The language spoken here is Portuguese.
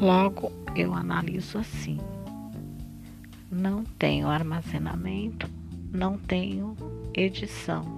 Logo, eu analiso assim: não tenho armazenamento, não tenho edição.